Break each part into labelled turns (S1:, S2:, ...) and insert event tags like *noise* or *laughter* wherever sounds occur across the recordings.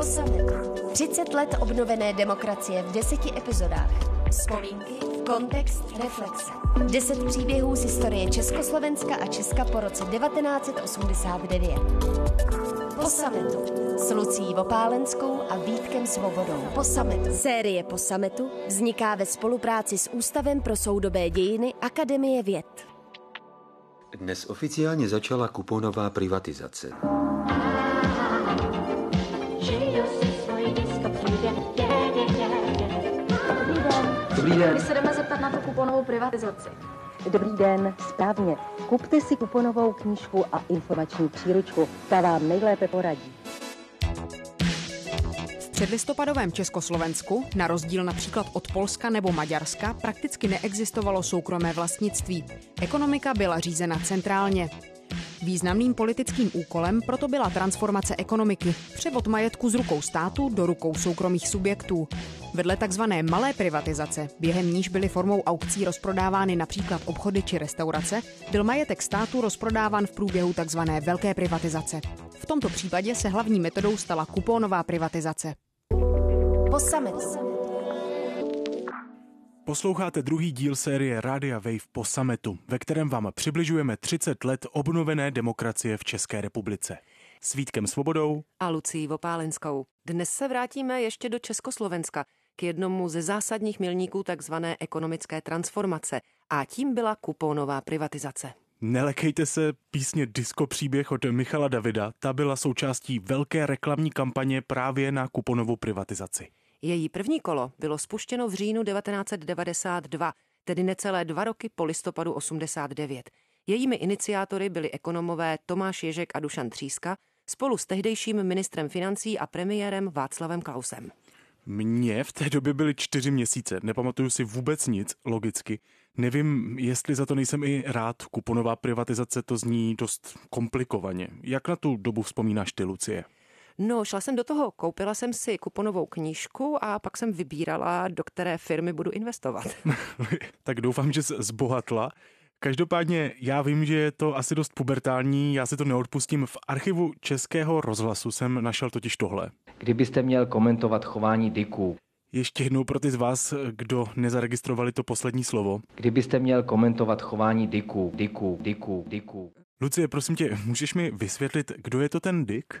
S1: Po summitu. 30 let obnovené demokracie v deseti epizodách. Vzpomínky, kontext, reflexe. 10 příběhů z historie Československa a Česka po roce 1989. Po sametu s Lucí Vopálenskou a Vítkem Svobodou. Po sametu. Série Po sametu vzniká ve spolupráci s Ústavem pro soudobé dějiny Akademie věd.
S2: Dnes oficiálně začala kuponová privatizace.
S3: Den.
S4: My se jdeme zeptat na tu kuponovou privatizaci.
S5: Dobrý den, správně. Kupte si kuponovou knížku a informační příručku. Ta vám nejlépe poradí.
S6: V předlistopadovém Československu, na rozdíl například od Polska nebo Maďarska, prakticky neexistovalo soukromé vlastnictví. Ekonomika byla řízena centrálně. Významným politickým úkolem proto byla transformace ekonomiky, převod majetku z rukou státu do rukou soukromých subjektů. Vedle takzvané malé privatizace, během níž byly formou aukcí rozprodávány například obchody či restaurace, byl majetek státu rozprodáván v průběhu takzvané velké privatizace. V tomto případě se hlavní metodou stala kupónová privatizace.
S1: Po summitu.
S7: Posloucháte druhý díl série Rádia Wave po sametu, ve kterém vám přibližujeme 30 let obnovené demokracie v České republice. S Vítkem Svobodou
S8: a Lucí Vopálenskou. Dnes se vrátíme ještě do Československa k jednomu ze zásadních milníků takzvané ekonomické transformace a tím byla kupónová privatizace.
S7: Nelekejte se písně Disco příběh od Michala Davida, ta byla součástí velké reklamní kampaně právě na kuponovou privatizaci.
S8: Její první kolo bylo spuštěno v říjnu 1992, tedy necelé dva roky po listopadu 89. Jejími iniciátory byli ekonomové Tomáš Ježek a Dušan Tříska spolu s tehdejším ministrem financí a premiérem Václavem Klausem.
S7: Mně v té době byly čtyři měsíce, nepamatuju si vůbec nic, logicky. Nevím, jestli za to nejsem i rád, kuponová privatizace to zní dost komplikovaně. Jak na tu dobu vzpomínáš ty, Lucie?
S8: No, šla jsem do toho, koupila jsem si kuponovou knížku a pak jsem vybírala, do které firmy budu investovat. *laughs*
S7: tak doufám, že jsi zbohatla. Každopádně já vím, že je to asi dost pubertální, já si to neodpustím. V archivu Českého rozhlasu jsem našel totiž tohle.
S3: Kdybyste měl komentovat chování dyků.
S7: Ještě jednou pro ty z vás, kdo nezaregistrovali to poslední slovo.
S3: Kdybyste měl komentovat chování dyků, dyků, dyků, dyků.
S7: Lucie, prosím tě, můžeš mi vysvětlit, kdo je to ten dyk?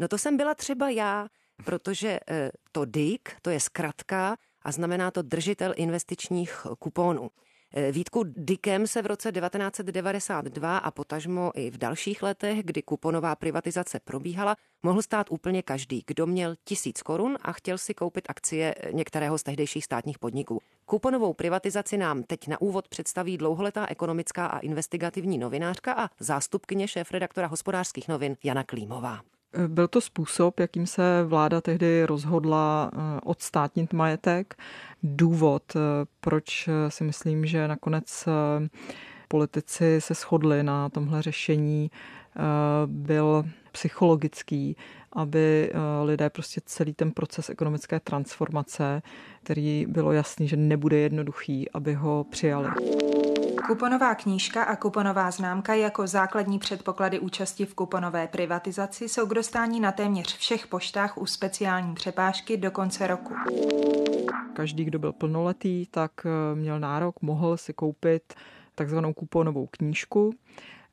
S8: No to jsem byla třeba já, protože eh, to DIC, to je zkratka a znamená to držitel investičních kuponů. Eh, Vítku Dikem se v roce 1992 a potažmo i v dalších letech, kdy kuponová privatizace probíhala, mohl stát úplně každý, kdo měl tisíc korun a chtěl si koupit akcie některého z tehdejších státních podniků. Kuponovou privatizaci nám teď na úvod představí dlouholetá ekonomická a investigativní novinářka a zástupkyně šéf-redaktora hospodářských novin Jana Klímová.
S9: Byl to způsob, jakým se vláda tehdy rozhodla eh, odstátnit majetek. Důvod, eh, proč eh, si myslím, že nakonec politici se shodli na tomhle řešení, byl psychologický, aby lidé prostě celý ten proces ekonomické transformace, který bylo jasný, že nebude jednoduchý, aby ho přijali.
S10: Kuponová knížka a kuponová známka jako základní předpoklady účasti v kuponové privatizaci jsou k dostání na téměř všech poštách u speciální přepážky do konce roku.
S9: Každý, kdo byl plnoletý, tak eh, měl nárok, mohl si koupit takzvanou kuponovou knížku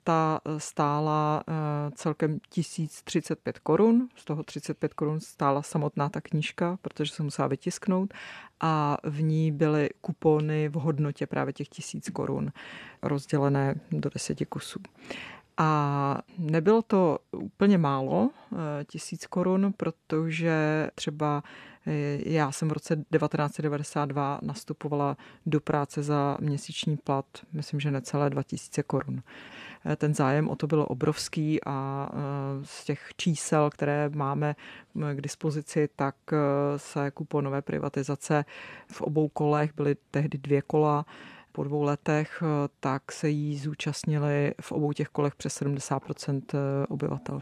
S9: ta eh, stála eh, celkem 1035 korun, z toho 35 korun stála samotná ta knížka, protože se musela vytisknout a v ní byly kupony v hodnotě právě těch 1000 korun rozdělené do deseti kusů. A nebylo to úplně málo, eh, tisíc korun, protože třeba já jsem v roce 1992 nastupovala do práce za měsíční plat, myslím, že necelé 2000 korun. Eh, ten zájem o to byl obrovský a eh, z těch čísel, které máme eh, k dispozici, tak se kuponové privatizace v obou kolech byly tehdy dvě kola po dvou letech, tak se jí zúčastnili v obou těch kolech přes 70% obyvatel.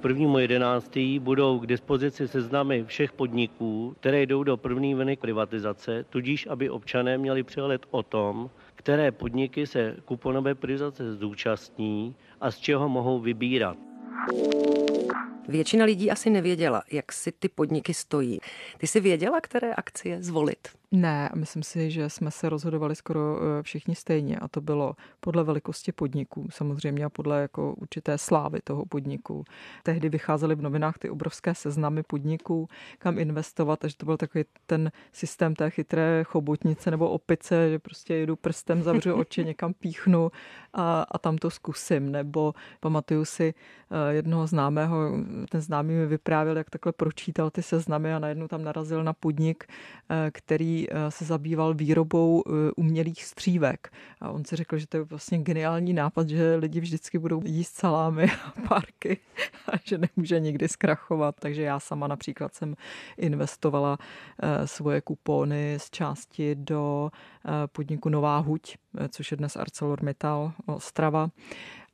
S11: Prvnímu 11. budou k dispozici seznamy všech podniků, které jdou do první vlny privatizace, tudíž aby občané měli přehled o tom, které podniky se kuponové privatizace zúčastní a z čeho mohou vybírat.
S8: Většina lidí asi nevěděla, jak si ty podniky stojí. Ty jsi věděla, které akcie zvolit?
S9: Ne, myslím si, že jsme se rozhodovali skoro eh, všichni stejně a to bylo podle velikosti podniků samozřejmě a podle jako určité slávy toho podniku. Tehdy vycházely v novinách ty obrovské seznamy podniků, kam investovat, takže to byl takový ten systém té chytré chobotnice nebo opice, že prostě jedu prstem, zavřu *laughs* oči, někam píchnu a, a tam to zkusím. Nebo pamatuju si eh, jednoho známého, ten známý mi vyprávěl, jak takhle pročítal ty seznamy a najednou tam narazil na podnik, eh, Eh, se zabýval výrobou eh, umělých střívek. A on si řekl, že to je vlastně geniální nápad, že lidi vždycky budou jíst salámy a parky a že nemůže nikdy zkrachovat. Takže já sama například jsem investovala eh, svoje kupony z části do podniku Nová huť, což je dnes ArcelorMittal Ostrava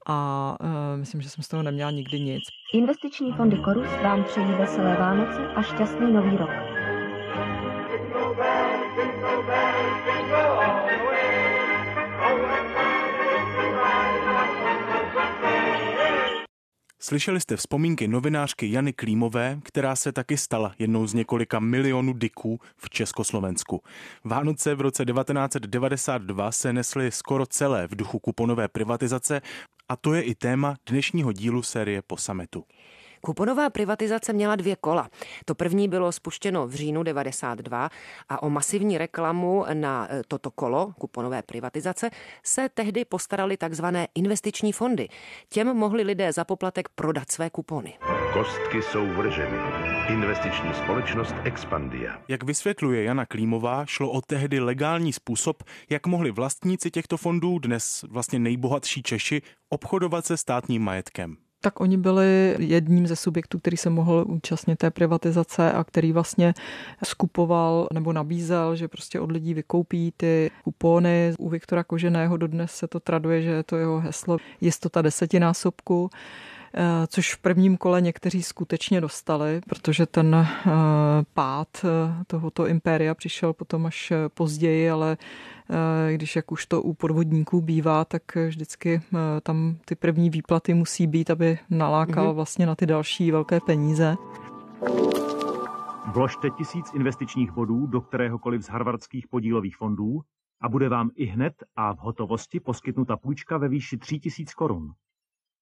S9: a myslím, že jsem z toho neměla nikdy nic.
S1: Investiční fondy Korus vám přejí veselé Vánoce a šťastný nový rok.
S7: Slyšeli jste vzpomínky novinářky Jany Klímové, která se taky stala jednou z několika milionů dyků v Československu. Vánoce v roce 1992 se nesly skoro celé v duchu kuponové privatizace a to je i téma dnešního dílu série po sametu.
S8: Kuponová privatizace měla dvě kola. To první bylo spuštěno v říjnu 92 a o masivní reklamu na e, toto kolo kuponové privatizace se tehdy postarali takzvané investiční fondy. Těm mohli lidé za poplatek prodat své kupony.
S12: Kostky jsou vrženy. Investiční společnost Expandia.
S7: Jak vysvětluje Jana Klímová, šlo o tehdy legální způsob, jak mohli vlastníci těchto fondů, dnes vlastně nejbohatší Češi, obchodovat se státním majetkem
S9: tak oni byli jedním ze subjektů, který se mohl účastnit té privatizace a který vlastně skupoval nebo nabízel, že prostě od lidí vykoupí ty kupony. U Viktora Koženého dodnes se to traduje, že je to jeho heslo jistota desetinásobku. Eh, což v prvním kole někteří skutečně dostali, protože ten eh, pád eh, tohoto impéria přišel potom až později, ale když jak už to u podvodníků bývá, tak vždycky tam ty první výplaty musí být, aby nalákal mhm. vlastně na ty další velké peníze.
S13: Vložte tisíc investičních bodů do kteréhokoliv z harvardských podílových fondů a bude vám i hned a v hotovosti poskytnuta půjčka ve výši 3000 korun.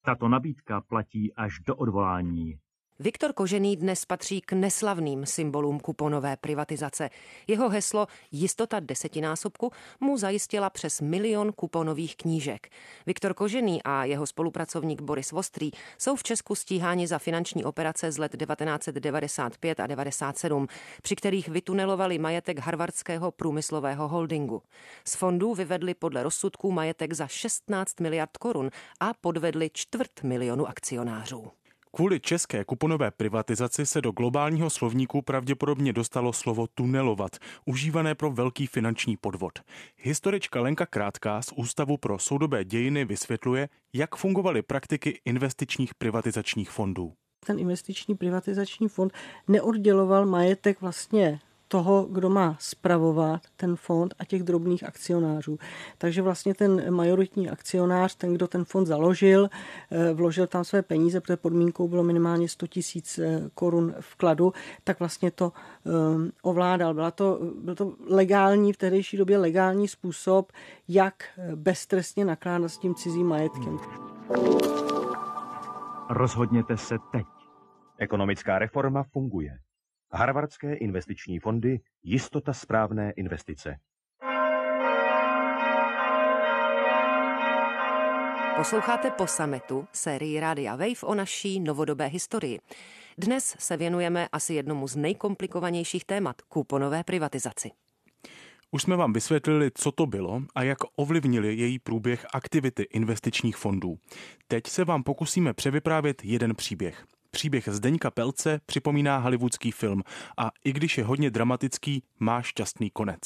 S13: Tato nabídka platí až do odvolání.
S8: Viktor Kožený dnes patří k neslavným symbolům kuponové privatizace. Jeho heslo Jistota desetinásobku mu zajistila přes milion kuponových knížek. Viktor Kožený a jeho spolupracovník Boris Vostrý jsou v Česku stíháni za finanční operace z let 1995 a 97, při kterých vytunelovali majetek harvardského průmyslového holdingu. Z fondů vyvedli podle rozsudků majetek za 16 miliard korun a podvedli čtvrt milionu akcionářů.
S7: Kvůli české kuponové privatizaci se do globálního slovníku pravděpodobně dostalo slovo tunelovat, užívané pro velký finanční podvod. Historička Lenka Krátká z Ústavu pro soudobé dějiny vysvětluje, jak fungovaly praktiky investičních privatizačních fondů.
S14: Ten investiční privatizační fond neodděloval majetek vlastně toho, kdo má spravovat ten fond a těch drobných akcionářů. Takže vlastně ten majoritní akcionář, ten, kdo ten fond založil, eh, vložil tam své peníze, protože podmínkou bylo minimálně 100 tisíc eh, korun vkladu, tak vlastně to eh, ovládal. Byla to, byl to legální, v tehdejší době legální způsob, jak beztrestně nakládat s tím cizím majetkem.
S13: Rozhodněte se teď.
S12: Ekonomická reforma funguje. Harvardské investiční fondy Jistota správné investice.
S8: Posloucháte po sametu sérii Rádia Wave o naší novodobé historii. Dnes se věnujeme asi jednomu z nejkomplikovanějších témat kuponové privatizaci.
S7: Už jsme vám vysvětlili, co to bylo a jak ovlivnili její průběh aktivity investičních fondů. Teď se vám pokusíme převyprávět jeden příběh. Příběh Zdeňka Pelce připomíná hollywoodský film a i když je hodně dramatický, má šťastný konec.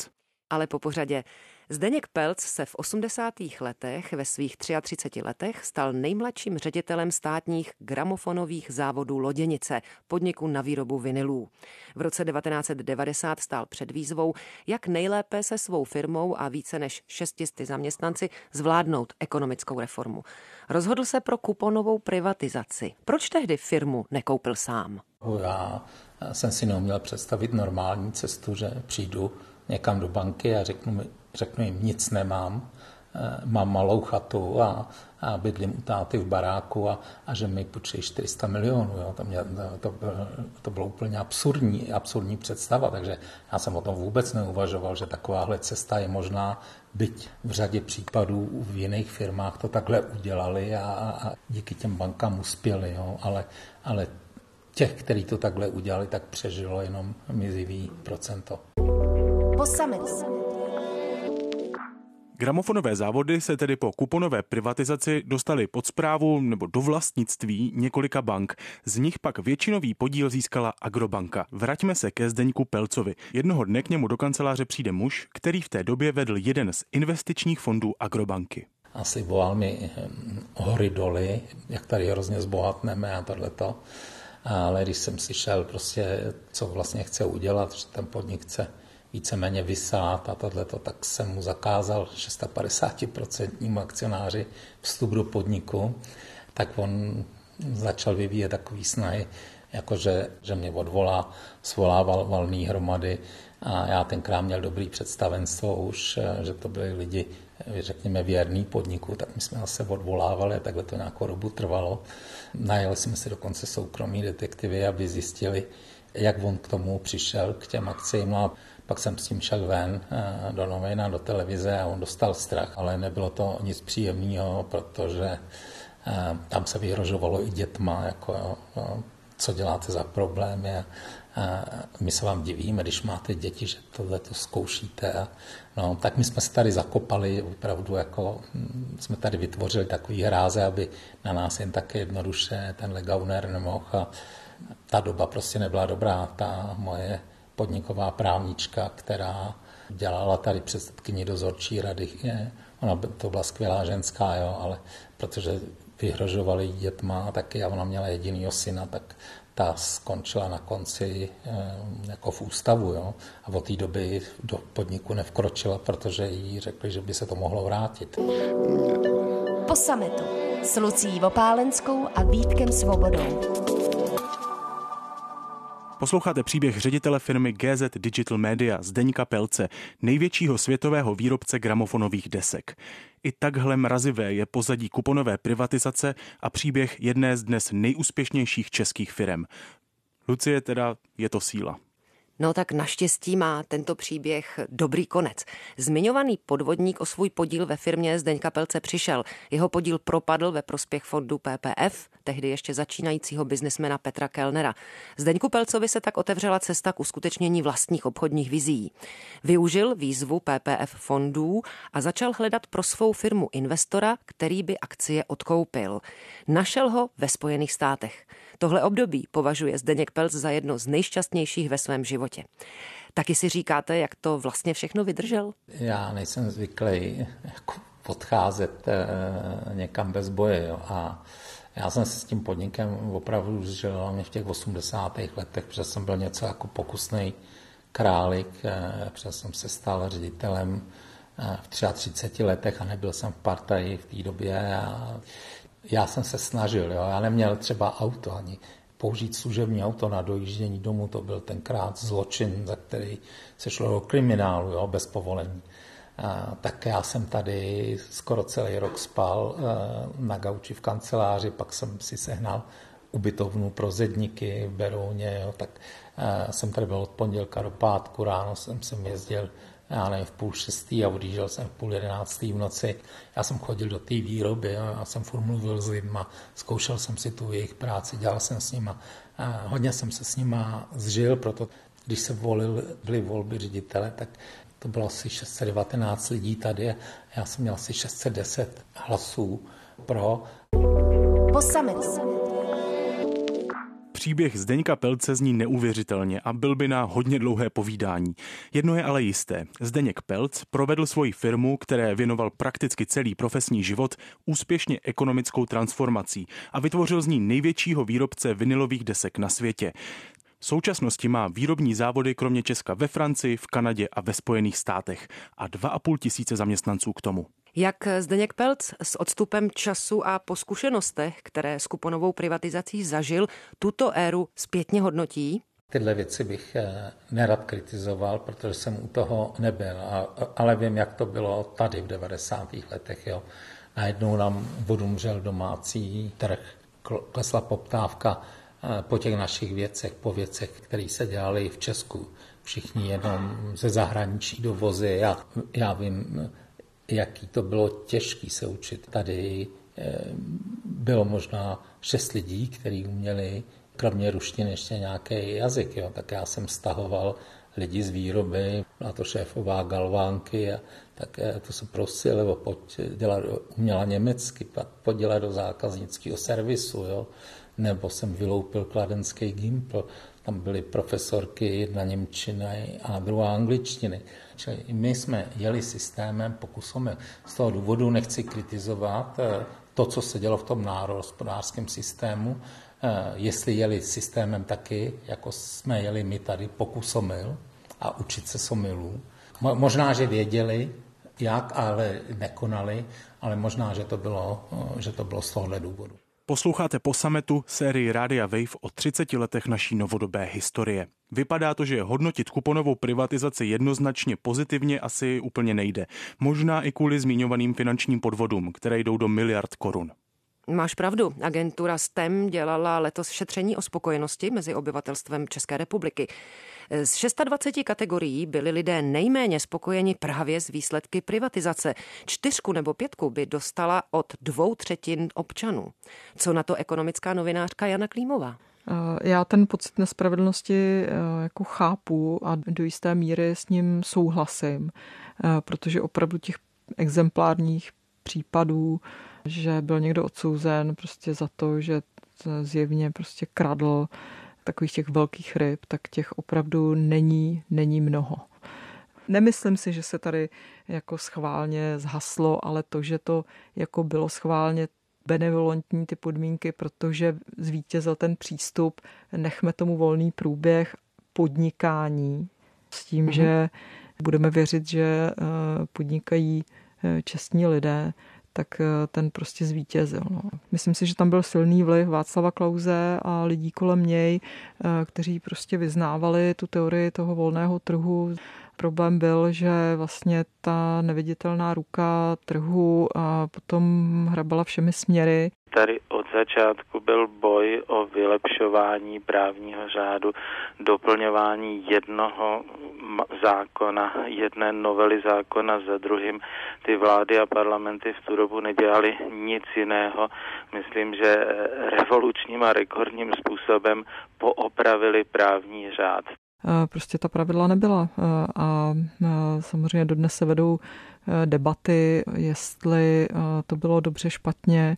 S8: ale po pořadě. Zdeněk Pelc se v 80. letech ve svých 33 letech stal nejmladším ředitelem státních gramofonových závodů Loděnice, podniku na výrobu vinilů. V roce 1990 stál před výzvou, jak nejlépe se svou firmou a více než 600 zaměstnanci zvládnout ekonomickou reformu. Rozhodl se pro kuponovou privatizaci. Proč tehdy firmu nekoupil sám?
S15: Já jsem si neuměl představit normální cestu, že přijdu někam do banky a řeknu, mi, řeknu jim, nic nemám, eh, mám malou chatu a, a bydlím u táty v baráku a, a že mi půjčí 400 milionů. Jo. To, mě, to, bylo, to bylo úplně absurdní, absurdní představa, takže já jsem o tom vůbec neuvažoval, že takováhle cesta je možná, byť v řadě případů v jiných firmách to takhle udělali a, a díky těm bankám uspěli, jo. Ale, ale těch, kteří to takhle udělali, tak přežilo jenom mizivý procento. Po
S7: Gramofonové závody se tedy po kuponové privatizaci dostaly pod zprávu nebo do vlastnictví několika bank. Z nich pak většinový podíl získala Agrobanka. Vraťme se ke Zdeňku Pelcovi. Jednoho dne k němu do kanceláře přijde muž, který v té době vedl jeden z investičních fondů Agrobanky.
S15: Asi volal mi hory doly, jak tady hrozně zbohatneme a tohleto. Ale když jsem slyšel prostě, co vlastně chce udělat, že ten podnik chce víceméně vysát a tohleto, tak jsem mu zakázal 650% akcionáři vstup do podniku, tak on začal vyvíjet takový snahy, jakože že mě odvolá, svolával valný hromady a já tenkrát měl dobrý představenstvo už, že to byli lidi, řekněme, věrný podniku, tak my jsme se odvolávali a takhle to nějakou dobu trvalo. Najeli jsme si dokonce soukromí detektivy, aby zjistili, jak on k tomu přišel, k těm akcím. No a pak jsem s tím šel ven eh, do novin do televize a on dostal strach, ale nebylo to nic příjemného, protože eh, tam se vyhrožovalo i dětma, jako co děláte za problémy a my se vám divíme, když máte děti, že tohle to zkoušíte. A, no, tak my jsme se tady zakopali, opravdu jako hm, jsme tady vytvořili takový hráze, aby na nás jen tak jednoduše ten Gauner nemohl. A ta doba prostě nebyla dobrá. Ta moje podniková právnička, která dělala tady předsedkyni dozorčí rady. Ona to byla skvělá ženská, jo, ale protože vyhrožovali dětma a taky a ona měla jedinýho syna, tak ta skončila na konci eh, jako v ústavu. Jo? A od té doby do podniku nevkročila, protože jí řekli, že by se to mohlo vrátit.
S1: Po sametu s Lucí Vopálenskou a Vítkem Svobodou.
S7: Posloucháte příběh ředitele firmy GZ Digital Media Zdeňka Pelce, největšího světového výrobce gramofonových desek. I takhle mrazivé je pozadí kuponové privatizace a příběh jedné z dnes nejúspěšnějších českých firm. Lucie teda je to síla.
S8: No tak naštěstí má tento příběh dobrý konec. Zmiňovaný podvodník o svůj podíl ve firmě Zdeňka Pelce přišel. Jeho podíl propadl ve prospěch fondu PPF, tehdy ještě začínajícího biznismena Petra Kellnera. Zdeňku Pelcovi se tak otevřela cesta k uskutečnění vlastních obchodních vizí. Využil výzvu PPF fondů a začal hledat pro svou firmu investora, který by akcie odkoupil. Našel ho ve Spojených státech. Tohle období považuje Zdeněk Pelc za jedno z nejšťastnějších ve svém životě. Taky si říkáte, jak to vlastně všechno vydržel?
S15: Já nejsem zvyklý jako odcházet eh, někam bez boje. Jo. A já jsem se s tím podnikem opravdu žil hlavně v těch 80. letech, protože jsem byl něco jako pokusný králik, eh, protože jsem se stal ředitelem eh, v 33 letech a nebyl jsem v partaji v té době. A já jsem se snažil, jo. já neměl třeba auto ani použít služební auto na dojíždění domů, to byl tenkrát zločin, za který se šlo do kriminálu, jo, bez povolení. A, tak já jsem tady skoro celý rok spal e, na gauči v kanceláři, pak jsem si sehnal ubytovnu pro zedníky v Berouně, jo, tak e, jsem tady byl od pondělka do pátku, ráno jsem sem jezdil já nevím, v půl šestý a odjížděl jsem v půl jedenáctý v noci. Já jsem chodil do té výroby, já jsem furt mluvil s lidma, zkoušel jsem si tu jejich práci, dělal jsem s nima. A hodně jsem se s nima zžil, proto když se volil, byly volby ředitele, tak to bylo asi 619 lidí tady a já jsem měl asi 610 hlasů pro. Po
S7: Příběh Zdeňka Pelce zní neuvěřitelně a byl by na hodně dlouhé povídání. Jedno je ale jisté. Zdeněk Pelc provedl svoji firmu, které věnoval prakticky celý profesní život, úspěšně ekonomickou transformací a vytvořil z ní největšího výrobce vinilových desek na světě. V současnosti má výrobní závody kromě Česka ve Francii, v Kanadě a ve Spojených státech a 2,5 tisíce zaměstnanců k tomu.
S8: Jak Zdeněk Pelc s odstupem času a po zkušenostech, které s kuponovou privatizací zažil, tuto éru zpětně hodnotí?
S15: Tyhle věci bych eh, nerad kritizoval, protože jsem u toho nebyl, ale vím, jak to bylo tady v 90. letech. Jo. Najednou nám odumřel domácí trh, klesla poptávka po těch našich věcech, po věcech, které se dělaly v Česku. Všichni jenom ze zahraničí dovozy. Já, já vím, jaký to bylo těžké se učit. Tady eh, bylo možná šest lidí, kteří uměli kromě ruštiny ještě nějaký jazyk. Jo. Tak já jsem stahoval lidi z výroby, byla to šéfová galvánky a tak eh, to se prosili, nebo pojď dělat, uměla německy, pojď dělat do zákaznického servisu, jo. Nebo jsem vyloupil kladenský gimpl, tam byly profesorky, jedna Němčiny a druhá angličtiny. Čili my jsme jeli systémem, pokusome z toho důvodu nechci kritizovat eh, to, co se dělo v tom národohospodářském systému, eh, jestli jeli systémem taky, jako jsme jeli my tady, pokusomil a učit se somilů. Možná, že věděli, jak, ale nekonali, ale možná, že to bylo, eh, že to bylo z tohohle důvodu.
S7: Posloucháte po sametu sérii Rádia Wave o 30 letech naší novodobé historie. Vypadá to, že hodnotit kuponovou privatizaci jednoznačně pozitivně asi úplně nejde. Možná i kvůli zmiňovaným finančním podvodům, které jdou do miliard korun.
S8: Máš pravdu. Agentura STEM dělala letos šetření o spokojenosti mezi obyvatelstvem České republiky. Z 26 kategorií byli lidé nejméně spokojeni právě s výsledky privatizace. Čtyřku nebo pětku by dostala od dvou třetin občanů. Co na to ekonomická novinářka Jana Klímová?
S9: Eh, já ten pocit nespravedlnosti eh, jako chápu a do jisté míry s ním souhlasím, eh, protože opravdu těch exemplárních případů, že byl někdo odsouzen prostě za to, že zjevně prostě kradl takových těch velkých ryb, tak těch opravdu není, není mnoho. Nemyslím si, že se tady jako schválně zhaslo, ale to, že to jako bylo schválně benevolentní ty podmínky, protože zvítězil ten přístup, nechme tomu volný průběh podnikání s tím, mm-hmm. že budeme věřit, že eh, podnikají eh, čestní lidé, tak eh, ten prostě zvítězil. No. Myslím si, že tam byl silný vliv Václava Klauze a lidí kolem něj, eh, kteří prostě vyznávali tu teorii toho volného trhu. Problém byl, že vlastně ta neviditelná ruka trhu a potom hrabala všemi směry.
S16: Tady od začátku byl boj o vylepšování právního řádu, doplňování jednoho zákona, jedné novely zákona za druhým. Ty vlády a parlamenty v tu dobu nedělali nic jiného. Myslím, že revolučním a rekordním způsobem poopravili právní řád.
S9: Prostě ta pravidla nebyla a samozřejmě dodnes se vedou debaty, jestli to bylo dobře, špatně,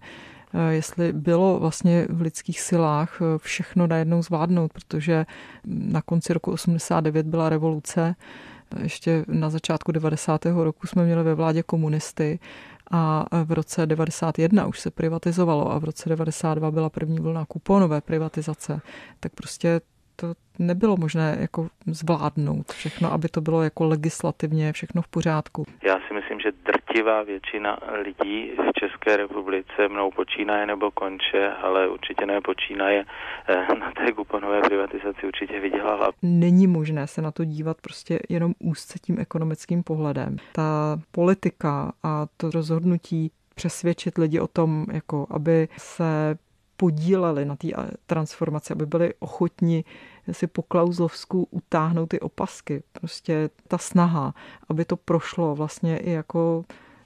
S9: jestli bylo vlastně v lidských silách všechno najednou zvládnout, protože na konci roku 89 byla revoluce, ještě na začátku 90. roku jsme měli ve vládě komunisty a v roce 91 už se privatizovalo a v roce 92 byla první vlna kuponové privatizace, tak prostě to nebylo možné jako zvládnout všechno, aby to bylo jako legislativně všechno v pořádku.
S16: Já si myslím, že drtivá většina lidí v České republice mnou počínaje nebo konče, ale určitě nepočínaje eh, na té kuponové privatizaci určitě vydělala.
S9: Není možné se na to dívat prostě jenom úzce tím ekonomickým pohledem. Ta politika a to rozhodnutí přesvědčit lidi o tom, jako aby se podíleli na té transformaci, aby byli ochotni si po Klauzlovsku utáhnout ty opasky. Prostě ta snaha, aby to prošlo vlastně i jako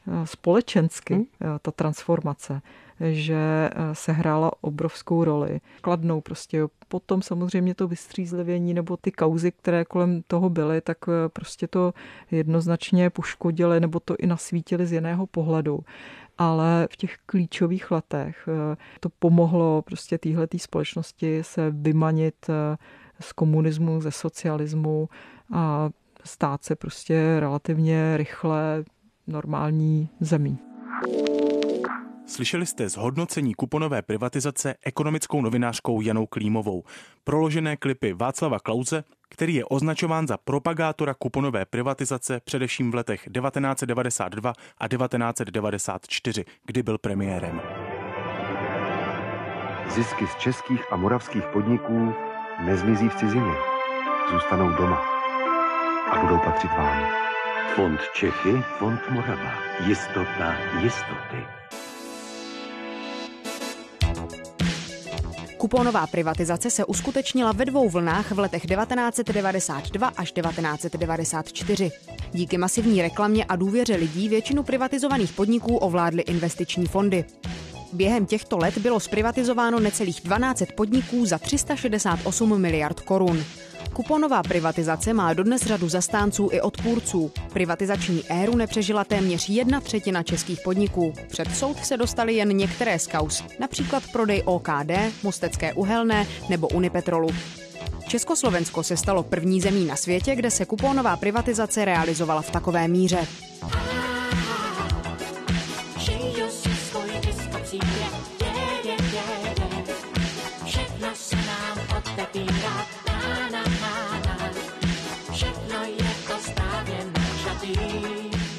S9: eh, společensky, hmm. Eh, ta transformace, že eh, se hrála obrovskou roli. Kladnou prostě. Potom samozřejmě to vystřízlivění nebo ty kauzy, které kolem toho byly, tak prostě to jednoznačně poškodili nebo to i nasvítili z jiného pohledu. Ale v těch klíčových letech eh, to pomohlo prostě téhle společnosti se vymanit eh, z komunismu, ze socialismu a stát se prostě relativně rychle normální zemí.
S7: Slyšeli jste zhodnocení kuponové privatizace ekonomickou novinářkou Janou Klímovou. Proložené klipy Václava Klauze, který je označován za propagátora kuponové privatizace především v letech 1992 a 1994, kdy byl premiérem.
S12: Zisky z českých a moravských podniků nezmizí v cizině. Zůstanou doma a budou patřit vám. Fond Čechy, Fond Morava. Jistota jistoty.
S6: Kuponová privatizace se uskutečnila ve dvou vlnách v letech 1992 až 1994. Díky masivní reklamě a důvěře lidí většinu privatizovaných podniků ovládly investiční fondy. Během těchto let bylo zprivatizováno necelých 12 podniků za 368 miliard korun. Kuponová privatizace má dodnes řadu zastánců i odpůrců. Privatizační éru nepřežila téměř jedna třetina českých podniků. Před soud se dostaly jen některé z kaus, například prodej OKD, Mostecké uhelné nebo Unipetrolu. Československo se stalo první zemí na světě, kde se kuponová privatizace realizovala v takové míře.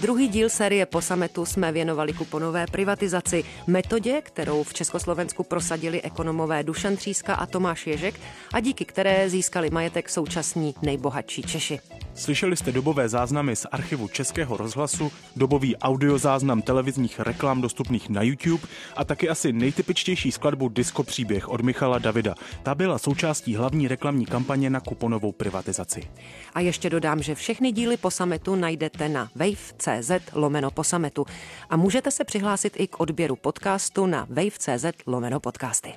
S8: Druhý díl série po sametu jsme věnovali kuponové privatizaci, metodě, kterou v Československu prosadili ekonomové Dušan Tříska a Tomáš Ježek a díky které získali majetek současní nejbohatší Češi.
S7: Slyšeli jste dobové záznamy z archivu Českého rozhlasu, dobový audiozáznam televizních reklam dostupných na YouTube a taky asi nejtypičtější skladbu Disco příběh od Michala Davida. Ta byla součástí hlavní reklamní kampaně na kuponovou privatizaci.
S8: A ještě dodám, že všechny díly po sametu najdete na wave.cz lomeno po sametu a můžete se přihlásit i k odběru podcastu na wave.cz lomeno podcasty.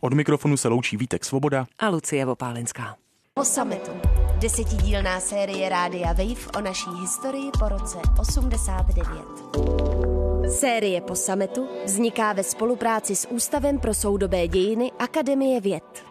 S7: Od mikrofonu se loučí Vítek Svoboda
S8: a Lucie Vopálenská.
S1: Po sametu. Desetidílná série Rádia Wave o naší historii po roce 89. Série po sametu vzniká ve spolupráci s Ústavem pro soudobé dějiny Akademie věd.